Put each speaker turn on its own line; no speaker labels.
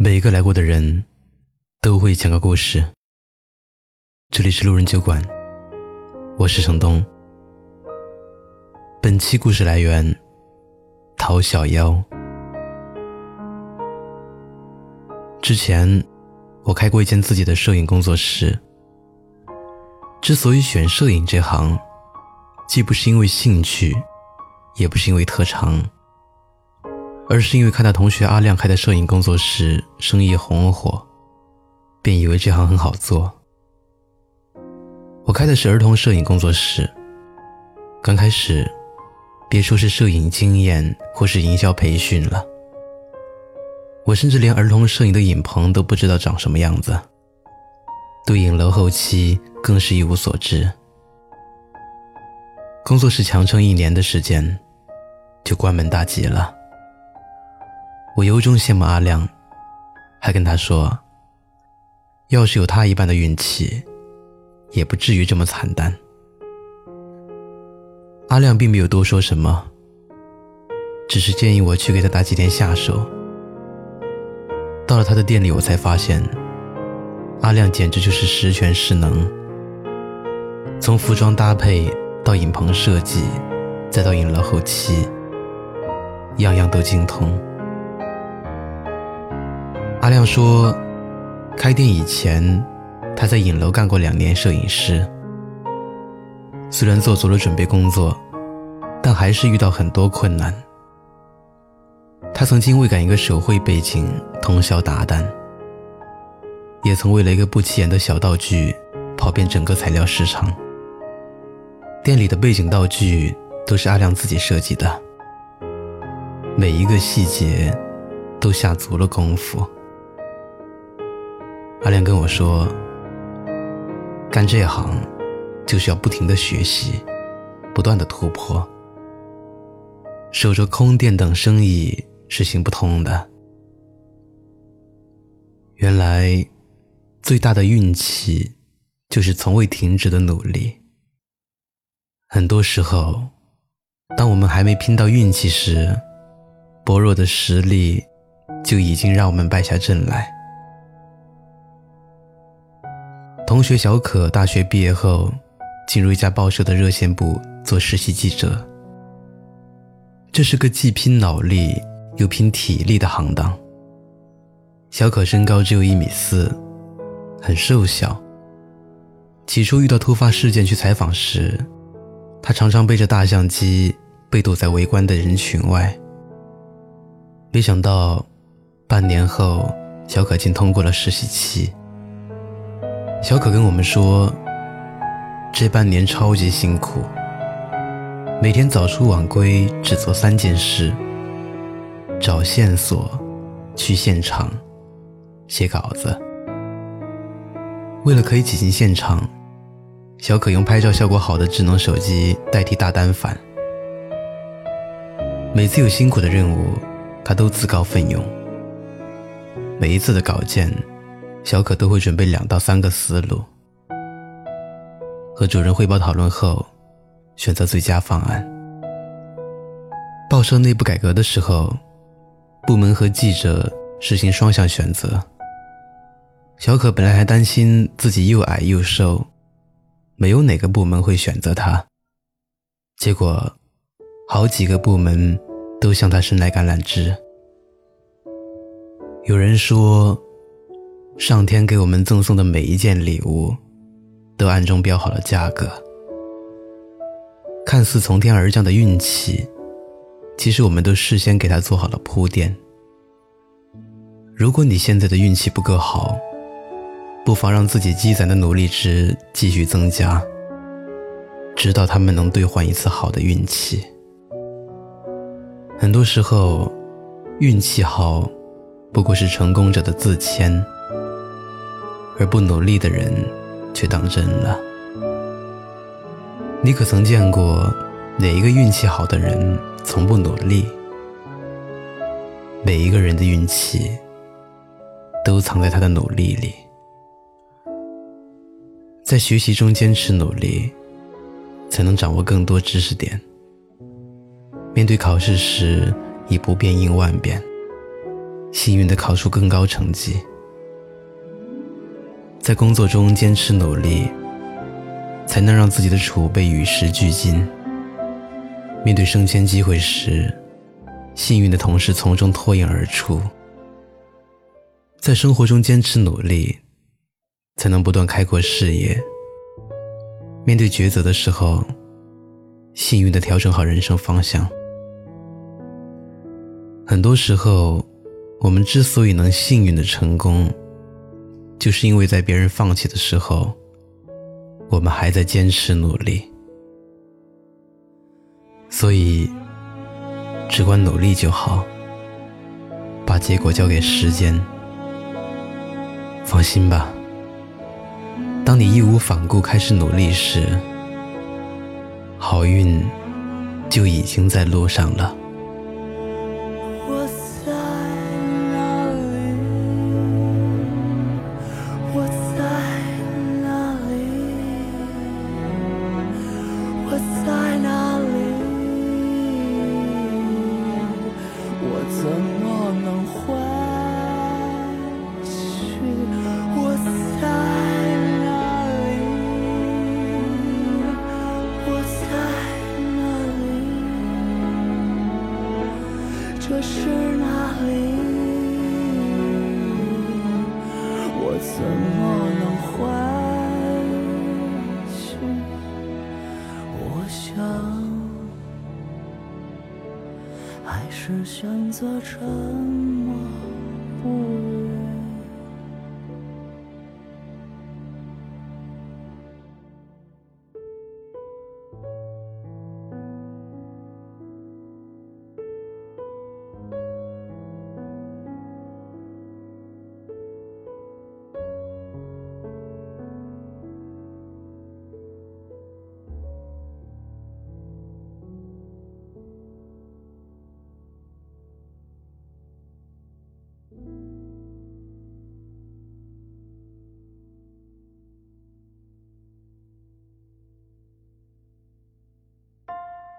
每一个来过的人，都会讲个故事。这里是路人酒馆，我是程东。本期故事来源：陶小妖。之前我开过一间自己的摄影工作室。之所以选摄影这行，既不是因为兴趣，也不是因为特长。而是因为看到同学阿亮开的摄影工作室生意红火，便以为这行很好做。我开的是儿童摄影工作室。刚开始，别说是摄影经验或是营销培训了，我甚至连儿童摄影的影棚都不知道长什么样子，对影楼后期更是一无所知。工作室强撑一年的时间，就关门大吉了。我由衷羡慕阿亮，还跟他说：“要是有他一般的运气，也不至于这么惨淡。”阿亮并没有多说什么，只是建议我去给他打几天下手。到了他的店里，我才发现，阿亮简直就是十全十能，从服装搭配到影棚设计，再到影楼后期，样样都精通。阿亮说：“开店以前，他在影楼干过两年摄影师。虽然做足了准备工作，但还是遇到很多困难。他曾经为赶一个手绘背景通宵达旦，也曾为了一个不起眼的小道具跑遍整个材料市场。店里的背景道具都是阿亮自己设计的，每一个细节都下足了功夫。”阿亮跟我说：“干这行，就是要不停的学习，不断的突破。守着空店等生意是行不通的。原来，最大的运气，就是从未停止的努力。很多时候，当我们还没拼到运气时，薄弱的实力就已经让我们败下阵来。”同学小可大学毕业后，进入一家报社的热线部做实习记者。这是个既拼脑力又拼体力的行当。小可身高只有一米四，很瘦小。起初遇到突发事件去采访时，他常常背着大相机被堵在围观的人群外。没想到，半年后，小可竟通过了实习期。小可跟我们说，这半年超级辛苦，每天早出晚归，只做三件事：找线索、去现场、写稿子。为了可以挤进现场，小可用拍照效果好的智能手机代替大单反。每次有辛苦的任务，他都自告奋勇。每一次的稿件。小可都会准备两到三个思路，和主任汇报讨论后，选择最佳方案。报社内部改革的时候，部门和记者实行双向选择。小可本来还担心自己又矮又瘦，没有哪个部门会选择他。结果，好几个部门都向他伸来橄榄枝。有人说。上天给我们赠送的每一件礼物，都暗中标好了价格。看似从天而降的运气，其实我们都事先给他做好了铺垫。如果你现在的运气不够好，不妨让自己积攒的努力值继续增加，直到他们能兑换一次好的运气。很多时候，运气好，不过是成功者的自谦。而不努力的人，却当真了。你可曾见过哪一个运气好的人从不努力？每一个人的运气，都藏在他的努力里。在学习中坚持努力，才能掌握更多知识点。面对考试时，以不变应万变。幸运的考出更高成绩。在工作中坚持努力，才能让自己的储备与时俱进。面对升迁机会时，幸运的同事从中脱颖而出。在生活中坚持努力，才能不断开阔视野。面对抉择的时候，幸运的调整好人生方向。很多时候，我们之所以能幸运的成功，就是因为在别人放弃的时候，我们还在坚持努力。所以，只管努力就好，把结果交给时间。放心吧，当你义无反顾开始努力时，好运就已经在路上了。
怎么能回去？我想，还是选择沉默不语